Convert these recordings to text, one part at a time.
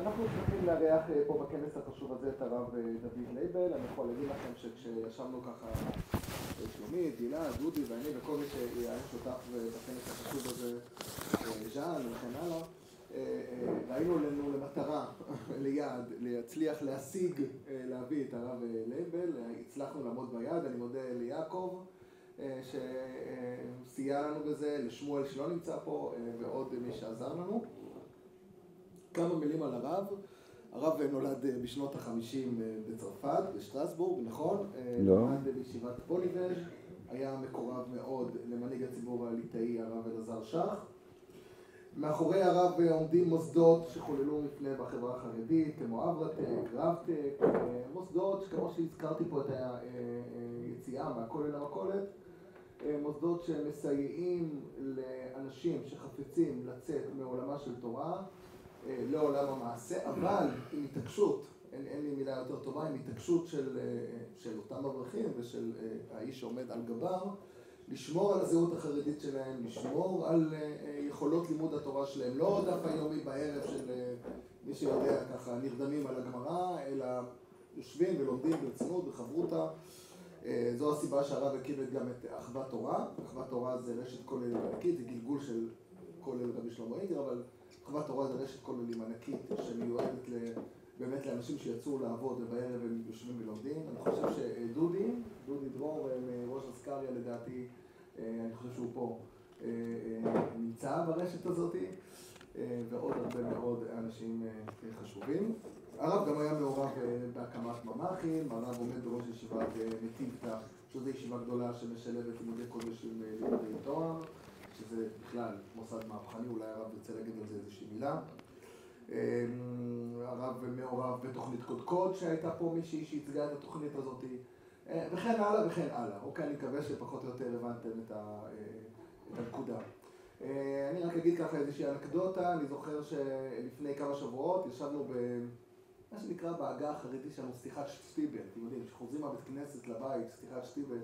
אנחנו צריכים לארח פה בכנס החשוב הזה את הרב דוד לייבל. אני יכול להגיד לכם שכשישבנו ככה, שלומית, גילה, דודי ואני וכל מי שהיה שותף בכנס החשוב הזה, ז'אן וכן הלאה, ראינו לנו למטרה, ליעד, להצליח להשיג, להביא את הרב לייבל. הצלחנו לעמוד ביעד, אני מודה ליעקב שסייע לנו בזה, לשמואל שלא נמצא פה ועוד מי שעזר לנו. כמה מילים על הרב, הרב נולד בשנות החמישים בצרפת, בשטרסבורג, נכון? לא. נולד בישיבת פוליבז', היה מקורב מאוד למנהיג הציבור הליטאי הרב אלעזר שך. מאחורי הרב עומדים מוסדות שחוללו מפנה בחברה החרדית, כמו אברטק, רבטק, מוסדות שכמו שהזכרתי פה את היציאה מהכולל למכולת, מוסדות שמסייעים לאנשים שחפצים לצאת מעולמה של תורה לעולם המעשה, אבל עם התעקשות, אין לי מילה יותר טובה, עם התעקשות של אותם אברכים ושל האיש שעומד על גבם, לשמור על הזהות החרדית שלהם, לשמור על יכולות לימוד התורה שלהם, לא דף היומי בערב של מי שיודע ככה נרדמים על הגמרא, אלא יושבים ולומדים ברצינות, בחברותא. זו הסיבה שהרב הקים גם את אחוות תורה, אחוות תורה זה רשת כוללים ענקית, זה גלגול של כולל רבי שלמה איגר, אבל אחוות תורה זה רשת כוללים ענקית שמיועדת באמת לאנשים שיצאו לעבוד ובערב הם יושבים ולומדים. אני חושב שדודי, דודי דרור, ראש אסקריה לדעתי, אני חושב שהוא פה, נמצא ברשת הזאת, ועוד הרבה מאוד אנשים חשובים. הרב גם היה מעורב בהקמת ממ"חים, הרב עומד בראש ישיבת נתיבתא, שזו ישיבה גדולה שמשלבת לימודי קודש עם לימודי תואר, שזה בכלל מוסד מהפכני, אולי הרב ירצה להגיד על זה איזושהי מילה. הרב מעורב בתוכנית קודקוד שהייתה פה מישהי שייצגה את התוכנית הזאת, וכן הלאה וכן הלאה. אוקיי, אני מקווה שפחות או יותר הבנתם את הנקודה. אני רק אגיד ככה איזושהי אנקדוטה, אני זוכר שלפני כמה שבועות ישבנו במה שנקרא בעגה החרדית שלנו שיחת שטיבל, אתם יודעים, כשחוזרים מהבית כנסת לבית, שיחת שטיבל,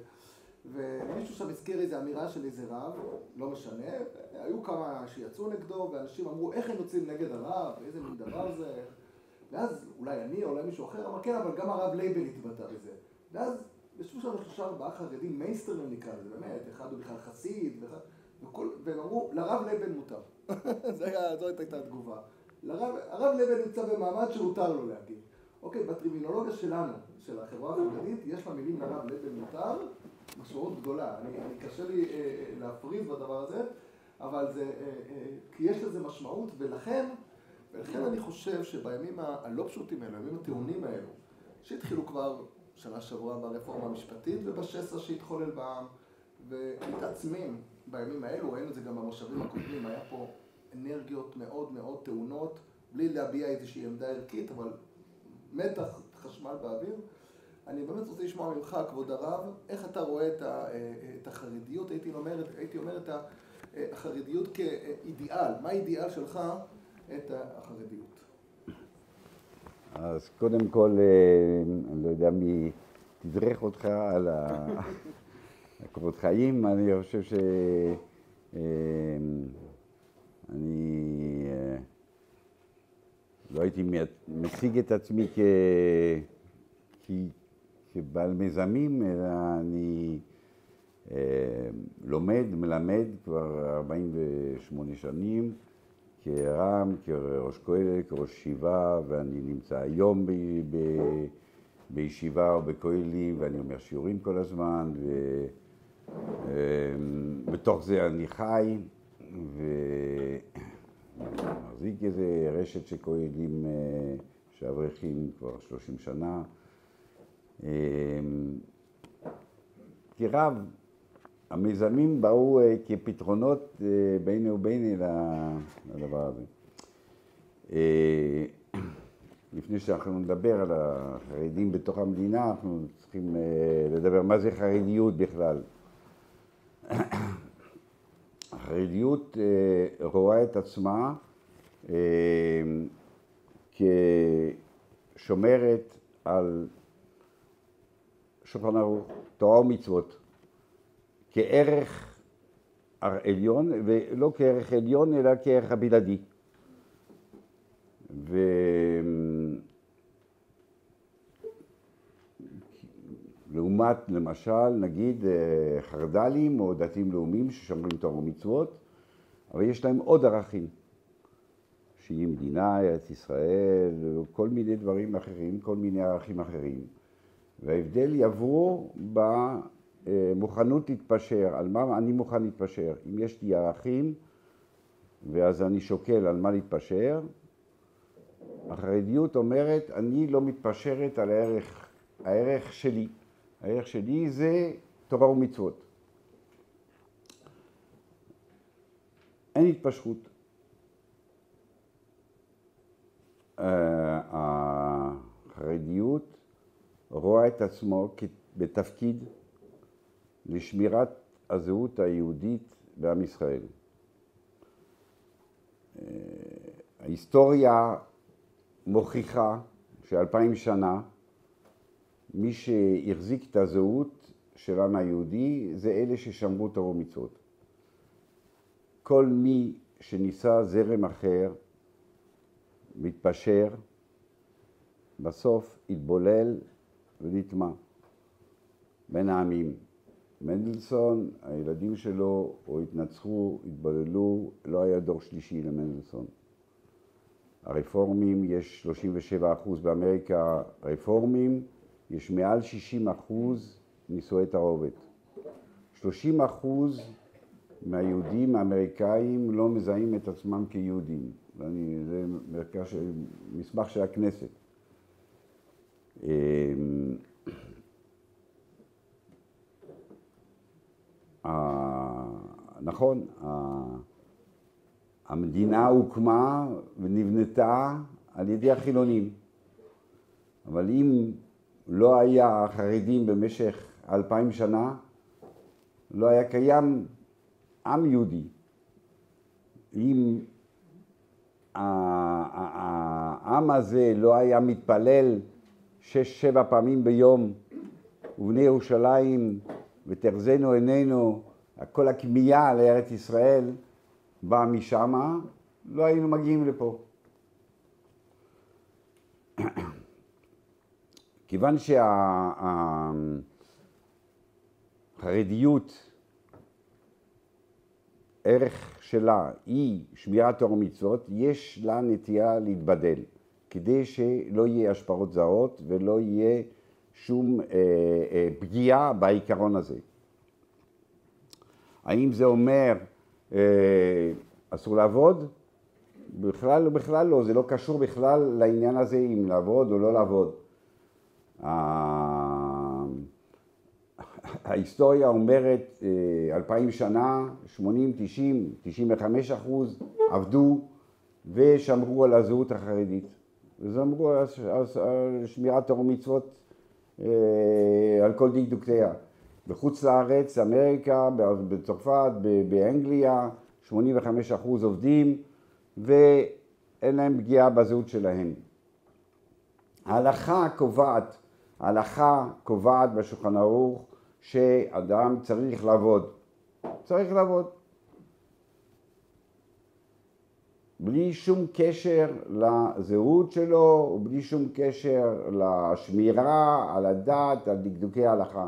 ומישהו שם הזכיר איזו אמירה של איזה רב, לא משנה, היו כמה שיצאו נגדו, ואנשים אמרו, איך הם יוצאים נגד הרב, איזה מין דבר זה, ואז אולי אני או אולי מישהו אחר אמר, כן, אבל גם הרב לייבל התבטא בזה. ואז ישבו שם שלושה ארבעה חרדים, מיינסטרים נקרא לזה, באמת, אחד הוא בכלל חסיד, והם אמרו, לרב לייבל מותר. זאת הייתה התגובה. הרב לייבל נמצא במעמד שמותר לו להגיד. אוקיי, בטרמינולוגיה שלנו, של החברה החרדית, יש למילים לרב לייבל מותר משמעות גדולה. אני קשה לי להפריז בדבר הזה, אבל זה, כי יש לזה משמעות, ולכן, ולכן אני חושב שבימים הלא פשוטים האלו, הימים הטעונים האלו, שהתחילו כבר שנה שעברה ברפורמה המשפטית ובשסע שהתחולל בעם, ומתעצמים בימים האלו, ראינו את זה גם במושבים הקודמים, היה פה אנרגיות מאוד מאוד טעונות, בלי להביע איזושהי עמדה ערכית, אבל מתח חשמל באוויר. אני באמת רוצה לשמוע ממך, כבוד הרב, איך אתה רואה את החרדיות, הייתי אומר, הייתי אומר את החרדיות כאידיאל, מה האידיאל שלך את החרדיות? אז קודם כל, אני לא יודע מי תדרך אותך על הכבוד חיים, אני חושב שאני לא הייתי מציג את עצמי כבעל מיזמים, אלא אני לומד, מלמד כבר 48 שנים כר"ם, כראש כולל, כראש ישיבה, ואני נמצא היום ב, ב, בישיבה או בכוללים, ואני אומר שיעורים כל הזמן, ובתוך זה אני חי, ומחזיק איזה רשת של כוללים שאברכים כבר 30 שנה. כרב, המיזמים באו כפתרונות ביני וביני לדבר הזה. לפני שאנחנו נדבר על החרדים בתוך המדינה, אנחנו צריכים לדבר מה זה חרדיות בכלל. החרדיות רואה את עצמה כשומרת על שולחן ערוך, תורה ומצוות, כערך עליון, ולא כערך עליון, אלא כערך הבלעדי. ו... לעומת למשל נגיד אה, חרד"לים או דתיים לאומיים ששומרים תורה ומצוות, אבל יש להם עוד ערכים, שהיא מדינה, ארץ ישראל, כל מיני דברים אחרים, כל מיני ערכים אחרים. וההבדל יבוא במוכנות להתפשר, על מה אני מוכן להתפשר. אם יש לי ערכים, ואז אני שוקל על מה להתפשר, החרדיות אומרת, אני לא מתפשרת על הערך, הערך שלי. הערך שלי זה תורה ומצוות. אין התפשרות. אה, החרדיות רואה את עצמו בתפקיד לשמירת הזהות היהודית בעם ישראל. אה, ההיסטוריה מוכיחה שאלפיים שנה מי שהחזיק את הזהות של העם היהודי זה אלה ששמרו תורה ומצוות. כל מי שניסה זרם אחר, מתפשר, בסוף התבולל ונטמע בין העמים. מנדלסון, הילדים שלו או התנצחו, התבוללו, לא היה דור שלישי למנדלסון. הרפורמים, יש 37 אחוז באמריקה רפורמים, יש מעל 60 אחוז נישואי תערובת. 30 אחוז מהיהודים האמריקאים לא מזהים את עצמם כיהודים. ואני, זה מרכז, מסמך של הכנסת. נכון, המדינה הוקמה ונבנתה על ידי החילונים, אבל אם לא היה חרדים במשך אלפיים שנה, לא היה קיים עם יהודי. אם העם הזה לא היה מתפלל שש, שבע פעמים ביום, ובני ירושלים ותחזינו עינינו, כל הכמיהה לארץ ישראל באה משמה, לא היינו מגיעים לפה. כיוון שהחרדיות, ערך שלה היא שמירת תור ומצוות, יש לה נטייה להתבדל, כדי שלא יהיה השפעות זרות ולא יהיה שום אה, אה, פגיעה בעיקרון הזה. האם זה אומר אה, אסור לעבוד? בכלל, בכלל לא, זה לא קשור בכלל לעניין הזה אם לעבוד או לא לעבוד. ההיסטוריה אומרת אה, אלפיים שנה, שמונים, תשעים, תשעים וחמש אחוז עבדו ושמרו על הזהות החרדית. ושמרו על שמירת תור ומצוות אה, על כל דקדוקיה. בחוץ לארץ, אמריקה, בצרפת, באנגליה, 85 אחוז עובדים ואין להם פגיעה בזהות שלהם. ההלכה קובעת ההלכה קובעת בשולחן ערוך שאדם צריך לעבוד. צריך לעבוד. בלי שום קשר לזהות שלו, ובלי שום קשר לשמירה על הדת, על דקדוקי ההלכה.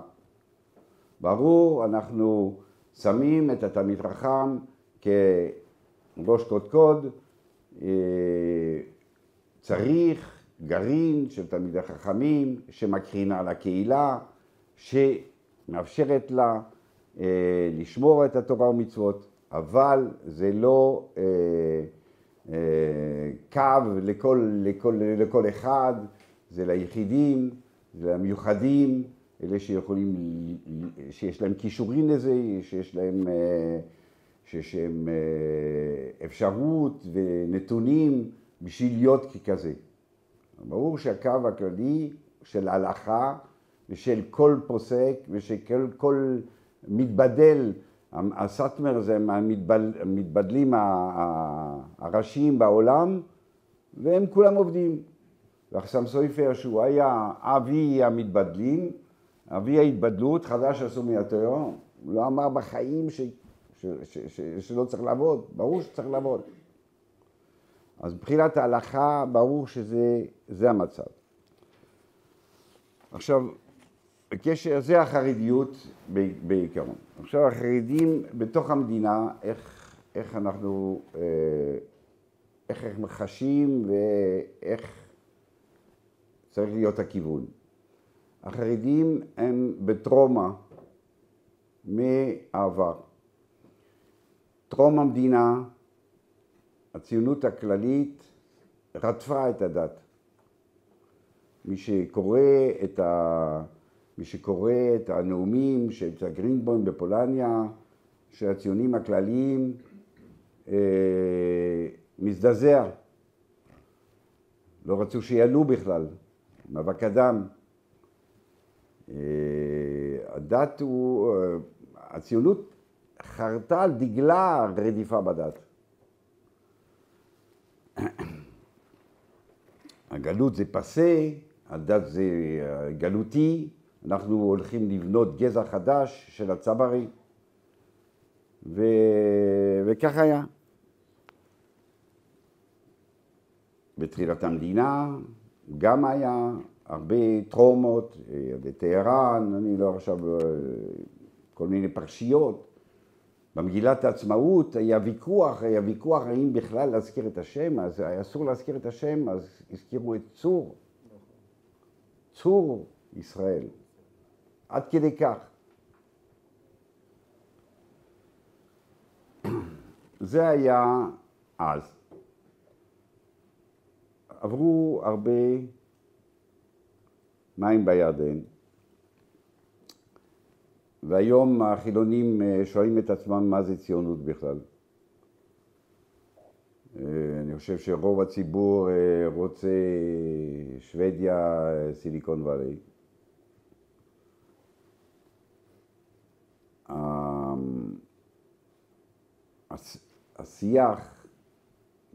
ברור, אנחנו שמים את התלמיד חכם כראש קודקוד, אה, צריך גרעין של תלמידי חכמים שמקרינה הקהילה, שמאפשרת לה אה, לשמור את התורה ומצוות, אבל זה לא אה, קו לכל, לכל, לכל אחד, זה ליחידים, זה למיוחדים, אלה שיכולים, שיש להם כישורים לזה, שיש להם, אה, שיש להם אה, אפשרות ונתונים בשביל להיות ככזה. ברור שהקו הכללי של הלכה ושל כל פוסק ושל כל, כל מתבדל, הסאטמר זה המתבדלים הראשיים בעולם והם כולם עובדים. והחסם סופר שהוא היה אבי המתבדלים, אבי ההתבדלות, חדש עשו מיתרו, הוא לא אמר בחיים ש, ש, ש, ש, שלא צריך לעבוד, ברור שצריך לעבוד. אז מבחינת ההלכה ברור שזה המצב. עכשיו, בקשר, זה החרדיות בעיקרון. עכשיו החרדים בתוך המדינה, איך, איך אנחנו, אה, איך הם חשים ואיך צריך להיות הכיוון. החרדים הם בטראומה מהעבר. טרום המדינה, הציונות הכללית רדפה את הדת. מי שקורא את, ה... מי שקורא את הנאומים של גרינבוים בפולניה, של הציונים הכלליים, אה, מזדעזע. לא רצו שיעלו בכלל, מאבק אדם. אה, הדת הוא, אה, הציונות חרתה על דגלה רדיפה בדת. הגלות זה פסה, הדת זה גלותי, אנחנו הולכים לבנות גזע חדש של הצברי, ו... וכך היה. בתחילת המדינה גם היה הרבה טראומות, בטהרן, אני לא עכשיו, כל מיני פרשיות. במגילת העצמאות היה ויכוח, היה ויכוח האם בכלל להזכיר את השם, אז היה אסור להזכיר את השם, אז הזכירו את צור. צור ישראל. עד כדי כך. זה היה אז. עברו הרבה מים בירדן, והיום החילונים אה, שואלים את עצמם מה זה ציונות בכלל. אה, אני חושב שרוב הציבור אה, רוצה שוודיה, סיליקון וואלי. השיח,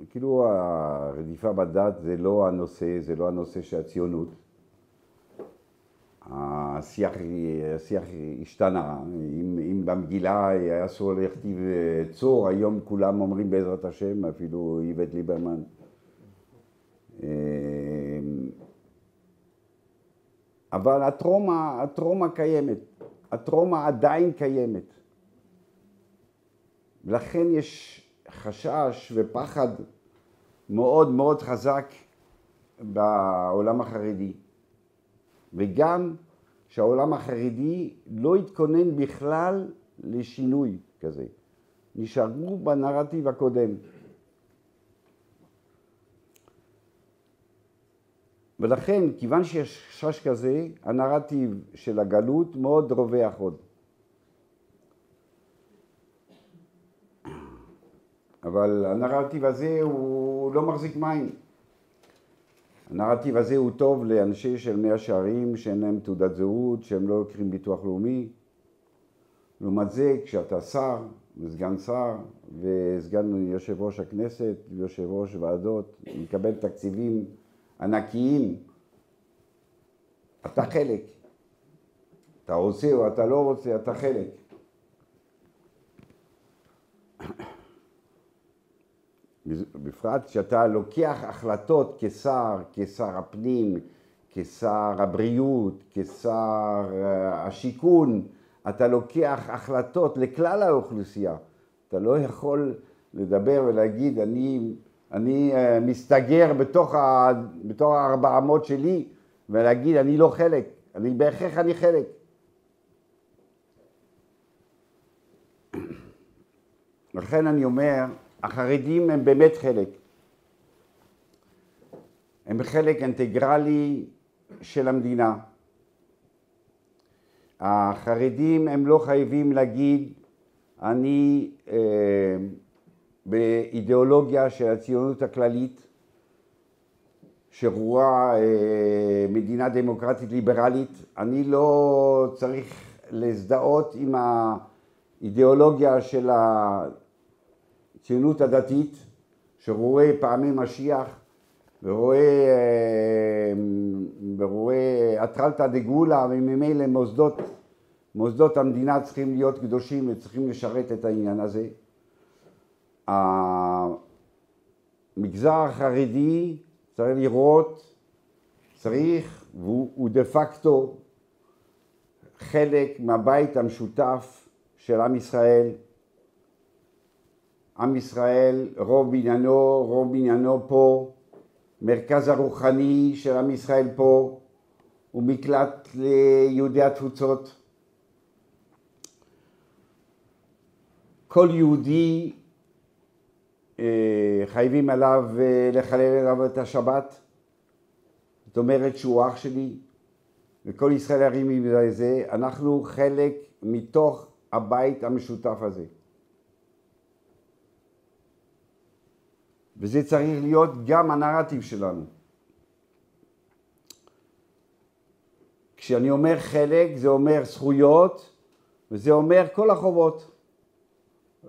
כאילו הרדיפה בדת זה לא הנושא, זה לא הנושא של הציונות. השיח, השיח השתנה, אם, אם במגילה היה אסור להכתיב צור, היום כולם אומרים בעזרת השם, אפילו איווט ליברמן. אמ, אבל הטרומה, הטרומה קיימת, הטרומה עדיין קיימת. ולכן יש חשש ופחד מאוד מאוד חזק בעולם החרדי. וגם שהעולם החרדי לא התכונן בכלל לשינוי כזה. נשארו בנרטיב הקודם. ולכן, כיוון שיש חשש כזה, הנרטיב של הגלות מאוד רווח עוד. אבל הנרטיב הזה הוא לא מחזיק מים. הנרטיב הזה הוא טוב לאנשי של מאה שערים שאין להם תעודת זהות, שהם לא לוקחים ביטוח לאומי. לעומת זה, כשאתה שר וסגן שר וסגן יושב ראש הכנסת ויושב ראש ועדות, מקבל תקציבים ענקיים, אתה חלק. אתה רוצה או אתה לא רוצה, אתה חלק. בפרט כשאתה לוקח החלטות כשר, כשר הפנים, כשר הבריאות, כשר אה, השיכון, אתה לוקח החלטות לכלל האוכלוסייה. אתה לא יכול לדבר ולהגיד, אני, אני אה, מסתגר בתוך, ה, בתוך הארבע אמות שלי ולהגיד, אני לא חלק, אני בהכרח אני חלק. לכן אני אומר, החרדים הם באמת חלק. הם חלק אינטגרלי של המדינה. החרדים הם לא חייבים להגיד אני אה, באידיאולוגיה של הציונות הכללית שרואה אה, מדינה דמוקרטית ליברלית, אני לא צריך להזדהות עם האידיאולוגיה של הציונות הדתית, שרואה פעמי משיח ורואה, אה, ורואה אטרלתא דגאולה וממילא מוסדות, מוסדות המדינה צריכים להיות קדושים וצריכים לשרת את העניין הזה. המגזר החרדי צריך לראות, צריך, והוא דה פקטו חלק מהבית המשותף של עם ישראל. עם ישראל, רוב בניינו, רוב בניינו פה, מרכז הרוחני של עם ישראל פה, הוא מקלט ליהודי התפוצות. כל יהודי אה, חייבים עליו אה, לחלל עליו את השבת, זאת אומרת שהוא אח שלי, וכל ישראל ירים זה, אנחנו חלק מתוך הבית המשותף הזה. וזה צריך להיות גם הנרטיב שלנו. כשאני אומר חלק, זה אומר זכויות, וזה אומר כל החובות.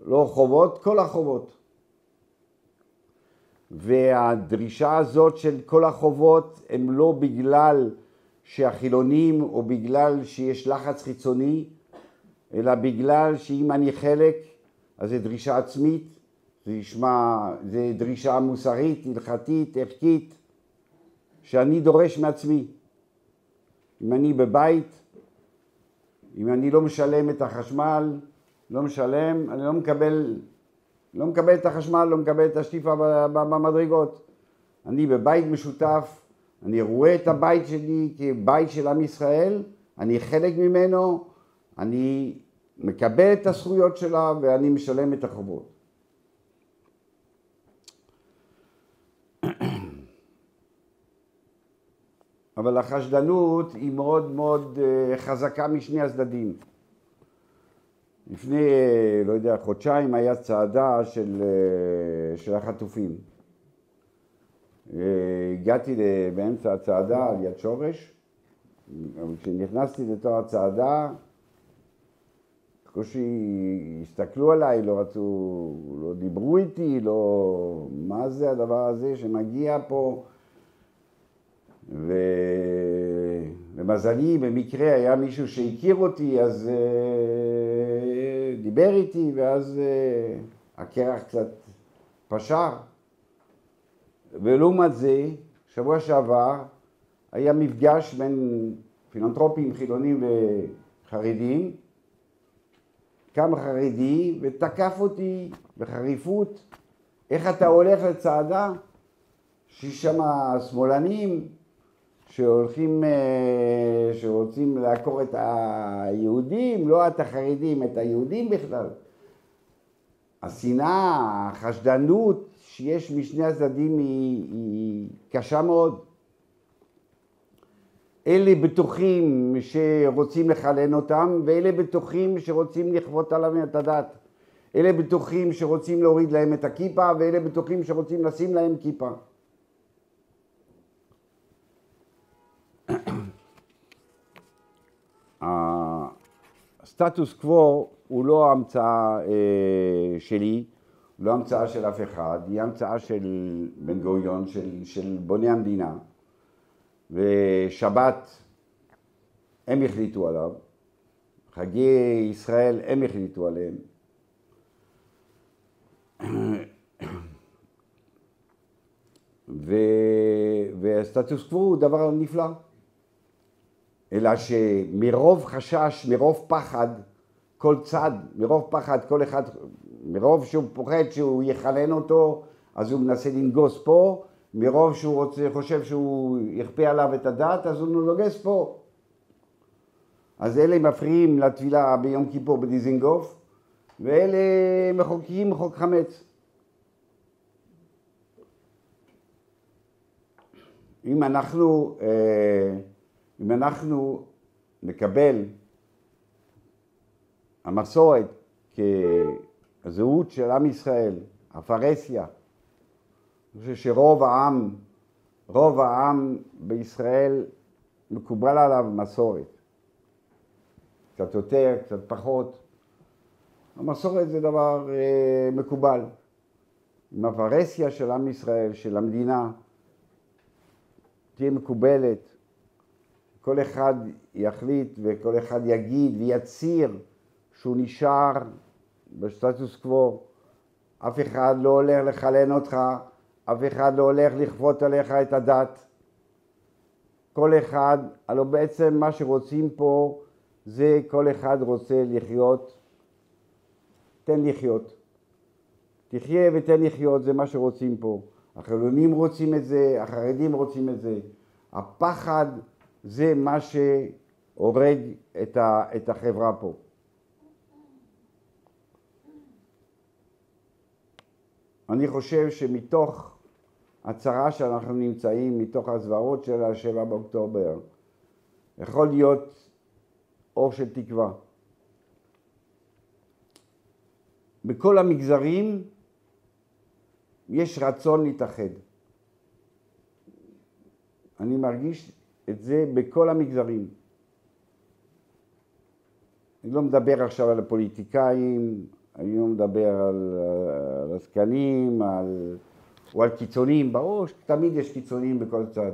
לא חובות, כל החובות. והדרישה הזאת של כל החובות הם לא בגלל שהחילונים או בגלל שיש לחץ חיצוני, אלא בגלל שאם אני חלק, אז זה דרישה עצמית, זה ישמע, זה דרישה מוסרית, הלכתית, ערכית, שאני דורש מעצמי. אם אני בבית, אם אני לא משלם את החשמל, לא משלם, אני לא מקבל, לא מקבל את החשמל, לא מקבל את השטיפה במדרגות. אני בבית משותף, אני רואה את הבית שלי כבית של עם ישראל, אני חלק ממנו, אני מקבל את הזכויות שלה ואני משלם את החובות. אבל החשדנות היא מאוד מאוד אה, חזקה משני הצדדים. לפני, אה, לא יודע, חודשיים היה צעדה של, אה, של החטופים. הגעתי באמצע הצעדה על יד שורש, אבל כשנכנסתי לתוך הצעדה, בקושי הסתכלו עליי, לא רצו, לא דיברו איתי, לא... מה זה הדבר הזה שמגיע פה? ו... למזלי, במקרה היה מישהו שהכיר אותי, אז uh, דיבר איתי, ואז uh, הקרח קצת פשר. ולעומת זה, שבוע שעבר היה מפגש בין פילנטרופים חילונים וחרדים, קם חרדי ותקף אותי בחריפות, איך אתה הולך לצעדה? שיש שם שמאלנים שהולכים, אה, שרוצים לעקור את היהודים, לא את החרדים, את היהודים בכלל. השנאה, החשדנות שיש משני הצדדים היא, היא קשה מאוד. אלה בטוחים שרוצים לחלן אותם, ואלה בטוחים שרוצים לכפות עליהם את הדת. אלה בטוחים שרוצים להוריד להם את הכיפה, ואלה בטוחים שרוצים לשים להם כיפה. הסטטוס קוו הוא לא המצאה אה, שלי, לא המצאה של אף אחד, היא המצאה של בן גוריון, של, של בוני המדינה, ושבת הם החליטו עליו, חגי ישראל הם החליטו עליהם. ו... והסטטוס קוו הוא דבר נפלא. אלא שמרוב חשש, מרוב פחד, כל צד, מרוב פחד, כל אחד, מרוב שהוא פוחד שהוא יחלן אותו, אז הוא מנסה לנגוס פה, מרוב שהוא רוצה, חושב שהוא יכפה עליו את הדת, אז הוא נוגס פה. אז אלה מפריעים לתפילה ביום כיפור בדיזינגוף, ואלה מחוקקים חוק חמץ. אם אנחנו אה, אם אנחנו נקבל המסורת כזהות של עם ישראל, הפרהסיה, אני חושב שרוב העם, רוב העם בישראל מקובל עליו מסורת. קצת יותר, קצת פחות. המסורת זה דבר אה, מקובל. אם הפרהסיה של עם ישראל, של המדינה, תהיה מקובלת, כל אחד יחליט וכל אחד יגיד ויצהיר שהוא נשאר בסטטוס קוו. אף אחד לא הולך לחלן אותך, אף אחד לא הולך לכפות עליך את הדת. כל אחד, הלוא בעצם מה שרוצים פה זה כל אחד רוצה לחיות, תן לחיות. תחיה ותן לחיות, זה מה שרוצים פה. החילונים רוצים את זה, החרדים רוצים את זה. הפחד זה מה שהורג את, החברה פה. אני חושב שמתוך הצרה שאנחנו נמצאים, מתוך הזוועות של השבע באוקטובר, יכול להיות אור של תקווה. בכל המגזרים יש רצון להתאחד. אני מרגיש את זה בכל המגזרים. אני לא מדבר עכשיו על הפוליטיקאים, אני לא מדבר על, על עסקנים, על, או על קיצונים, ברור שתמיד יש קיצונים בכל צד.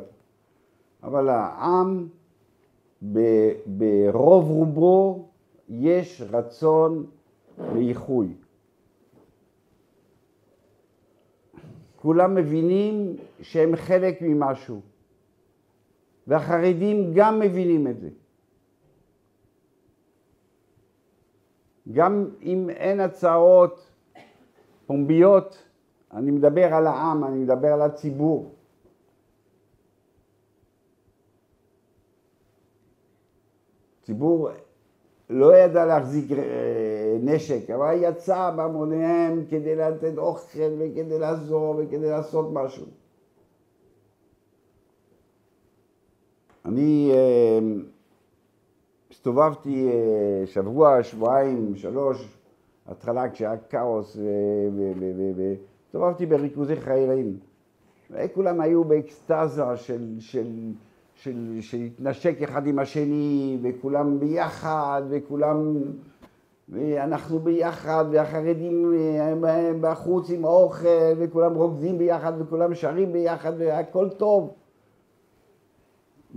אבל העם, ברוב רובו, יש רצון לאיחוי. כולם מבינים שהם חלק ממשהו, והחרדים גם מבינים את זה. גם אם אין הצעות פומביות, אני מדבר על העם, אני מדבר על הציבור. ציבור לא ידע להחזיק אה, נשק, אבל יצא בהמוניהם כדי לתת אוכל וכדי לעזור וכדי לעשות משהו. אני אה, הסתובבתי אה, שבוע, שבועיים, שלוש, התחלה כשהיה כאוס, והסתובבתי בריכוזי חיילים. וכולם היו באקסטזה של, של, של, של להתנשק אחד עם השני, וכולם ביחד, וכולם, ואנחנו ביחד, והחרדים אה, בחוץ עם האוכל, וכולם רוקדים ביחד, וכולם שרים ביחד, והכל טוב.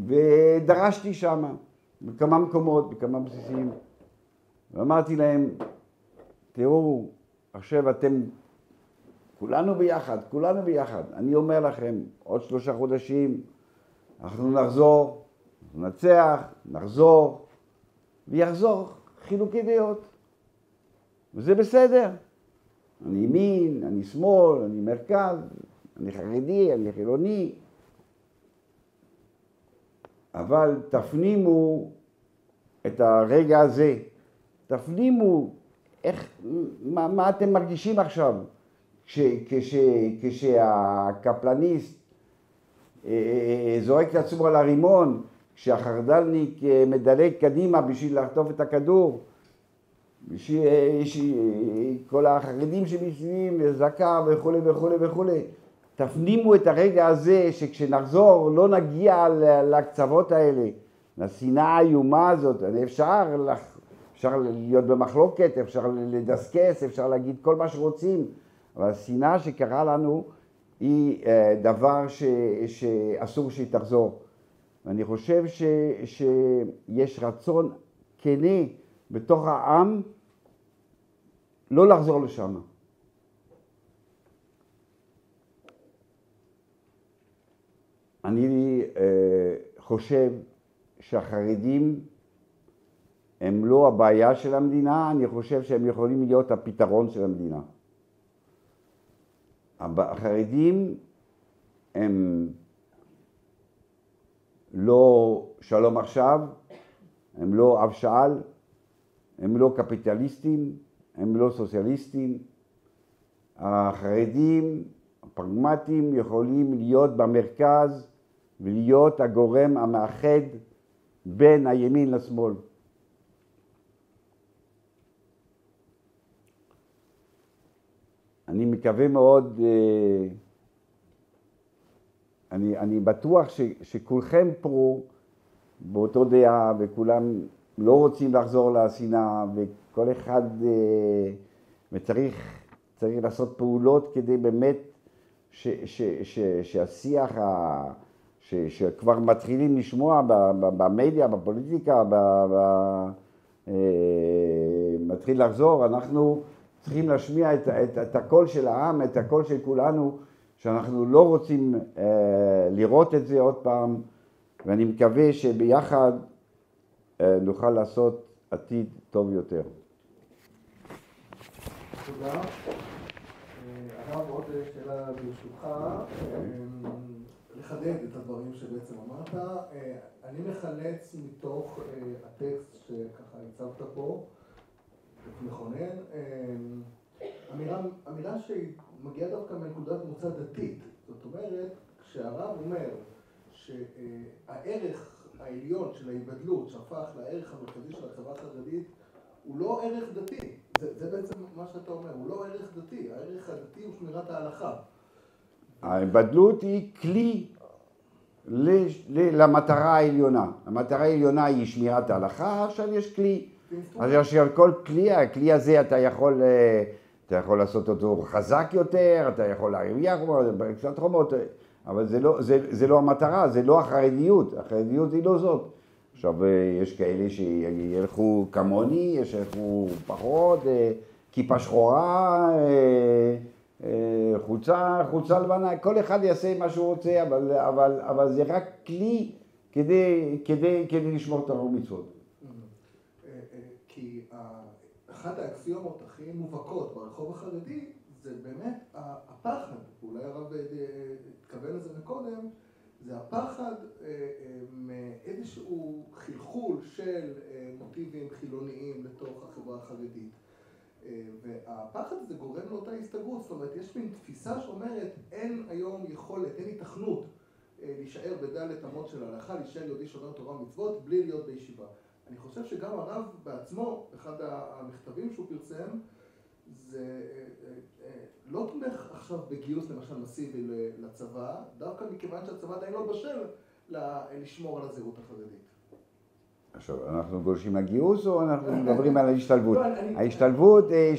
ודרשתי שם. בכמה מקומות, בכמה בסיסים, ואמרתי להם, תראו, עכשיו אתם, כולנו ביחד, כולנו ביחד. אני אומר לכם, עוד שלושה חודשים אנחנו נחזור, ננצח, נחזור, ויחזור חילוקי דעות. וזה בסדר. אני ימין, אני שמאל, אני מרכז, אני חרדי, אני חילוני, אבל תפנימו את הרגע הזה, תפנימו איך, מה, מה אתם מרגישים עכשיו כש, כש, כשהקפלניסט אה, אה, זורק את עצמו על הרימון, כשהחרד"לניק אה, מדלג קדימה בשביל לחטוף את הכדור, בשביל כל החרדים שמסביבים, זקה וכולי וכולי וכולי. תפנימו את הרגע הזה שכשנחזור לא נגיע לקצוות האלה, לשנאה האיומה הזאת. אפשר, אפשר להיות במחלוקת, אפשר לדסקס, אפשר להגיד כל מה שרוצים, אבל השנאה שקרה לנו היא אה, דבר ש, שאסור שהיא תחזור. ואני חושב ש, שיש רצון כנה בתוך העם לא לחזור לשם. אני אה, חושב שהחרדים הם לא הבעיה של המדינה, אני חושב שהם יכולים להיות הפתרון של המדינה. החרדים הם לא שלום עכשיו, הם לא אבשאל, הם לא קפיטליסטים, הם לא סוציאליסטים. החרדים הפרגמטיים יכולים להיות במרכז ולהיות הגורם המאחד בין הימין לשמאל. אני מקווה מאוד, אה, אני, אני בטוח ש, שכולכם פה באותו דעה וכולם לא רוצים לחזור לשנאה וכל אחד, אה, וצריך לעשות פעולות כדי באמת ש, ש, ש, שהשיח ה... ש, שכבר מתחילים לשמוע במדיה, בפוליטיקה, ב, ב, אה, מתחיל לחזור, אנחנו צריכים להשמיע את, את, את הקול של העם, את הקול של כולנו, שאנחנו לא רוצים אה, לראות את זה עוד פעם, ואני מקווה שביחד אה, נוכל לעשות עתיד טוב יותר. תודה. אה, הרב, עוד שאלה ברשותך, אה, לחדד את הדברים שבעצם אמרת. אה, אני מחלץ מתוך אה, הטקסט שככה הצבת פה, טקסט מכונן, אה, אמירה, אמירה שמגיעה דווקא מנקודת מוצא דתית. זאת אומרת, כשהרב אומר שהערך העליון של ההיבדלות שהפך לערך המרכזי של החברה החרדית הוא לא ערך דתי, זה, זה בעצם מה שאתה אומר, הוא לא ערך דתי, הערך הדתי הוא שמירת ההלכה. ההיבדלות היא כלי למטרה העליונה. המטרה העליונה היא שמירת ההלכה, עכשיו יש כלי. על כל כלי, הכלי הזה אתה יכול, אה, אתה יכול לעשות אותו חזק יותר, אתה יכול להרוויח, קצת חומות, אבל זה לא, זה, זה לא המטרה, זה לא החרדיות, החרדיות היא לא זאת. עכשיו, אה, יש כאלה שילכו כמוני, יש שילכו פחות, אה, כיפה שחורה, אה, אה, חולצה, חולצה לבנה, כל אחד יעשה מה שהוא רוצה, אבל, אבל, אבל זה רק כלי כדי, כדי, כדי לשמור את הרוב מצוות. אה, אה, כי אחת האקסיומות הכי מובהקות ברחוב החרדי זה באמת הפחד, אולי הרב אה, אה, התכוון לזה מקודם, זה הפחד אה, אה, מאיזשהו חלחול של אה, מוטיבים חילוניים לתוך החברה החרדית. והפחד הזה גורם לאותה הסתגרות, זאת אומרת, יש מין תפיסה שאומרת אין היום יכולת, אין היתכנות אה, להישאר בדלת אמות של ההלכה, להישאר יהודי שומר תורה ומצוות בלי להיות בישיבה. אני חושב שגם הרב בעצמו, אחד המכתבים שהוא פרסם, זה אה, אה, לא תומך עכשיו בגיוס למשל מסיבי לצבא, דווקא מכיוון שהצבא עדיין לא בשל לשמור על הזהות החרדית. עכשיו, אנחנו גולשים לגיוס או אנחנו מדברים על ההשתלבות? לא, אני- ההשתלבות, אה,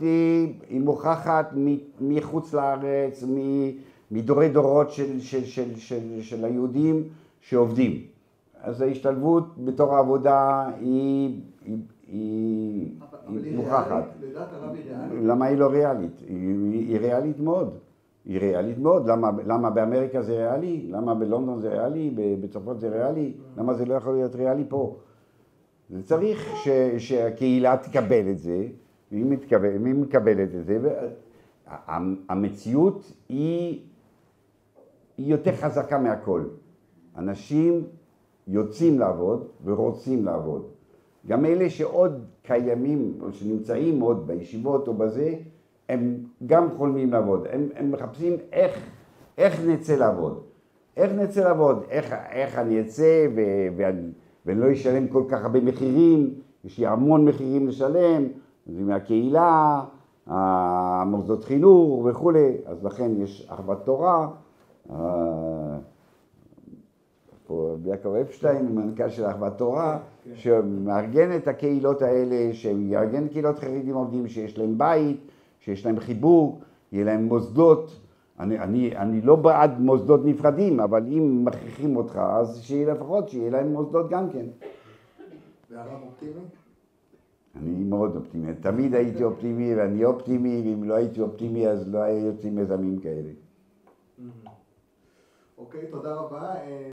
היא, היא מוכחת מחוץ לארץ, מדורי דורות של, של, של, של, של היהודים שעובדים. אז ההשתלבות בתור העבודה היא, היא, היא, היא מוכחת. למה היא לא ריאלית? היא, היא ריאלית מאוד. היא ריאלית מאוד. למה, למה באמריקה זה ריאלי? למה בלונדון זה ריאלי? בצרפת זה ריאלי? למה זה לא יכול להיות ריאלי פה? זה צריך ש, שהקהילה תקבל את זה, והיא מתקבל, מקבלת את זה, והמציאות היא, היא יותר חזקה מהכל. אנשים יוצאים לעבוד ורוצים לעבוד. גם אלה שעוד קיימים, או שנמצאים עוד בישיבות או בזה, הם גם חולמים לעבוד. הם, הם מחפשים איך, איך נצא לעבוד. איך נצא לעבוד, איך, איך אני אצא ו, ואני, ואני לא אשלם כל כך הרבה מחירים, יש לי המון מחירים לשלם, זה מהקהילה, המוסדות חינוך וכולי, אז לכן יש אחוות תורה. אה, פה יעקב אפשטיין, מנכ"ל של אחוות תורה, שמארגן את הקהילות האלה, שיארגן קהילות חרדים עובדים, שיש להם בית, שיש להם חיבור, יהיה להם מוסדות. אני, אני, אני לא בעד מוסדות נפרדים, אבל אם מכריחים אותך, אז שיהיה לפחות, שיהיה להם מוסדות גם כן. והרב אופטימי? אני מאוד אופטימי, תמיד הייתי אופטימי ואני אופטימי, ואם לא הייתי אופטימי אז לא היו יוצאים מיזמים כאלה. אוקיי, תודה רבה. אה,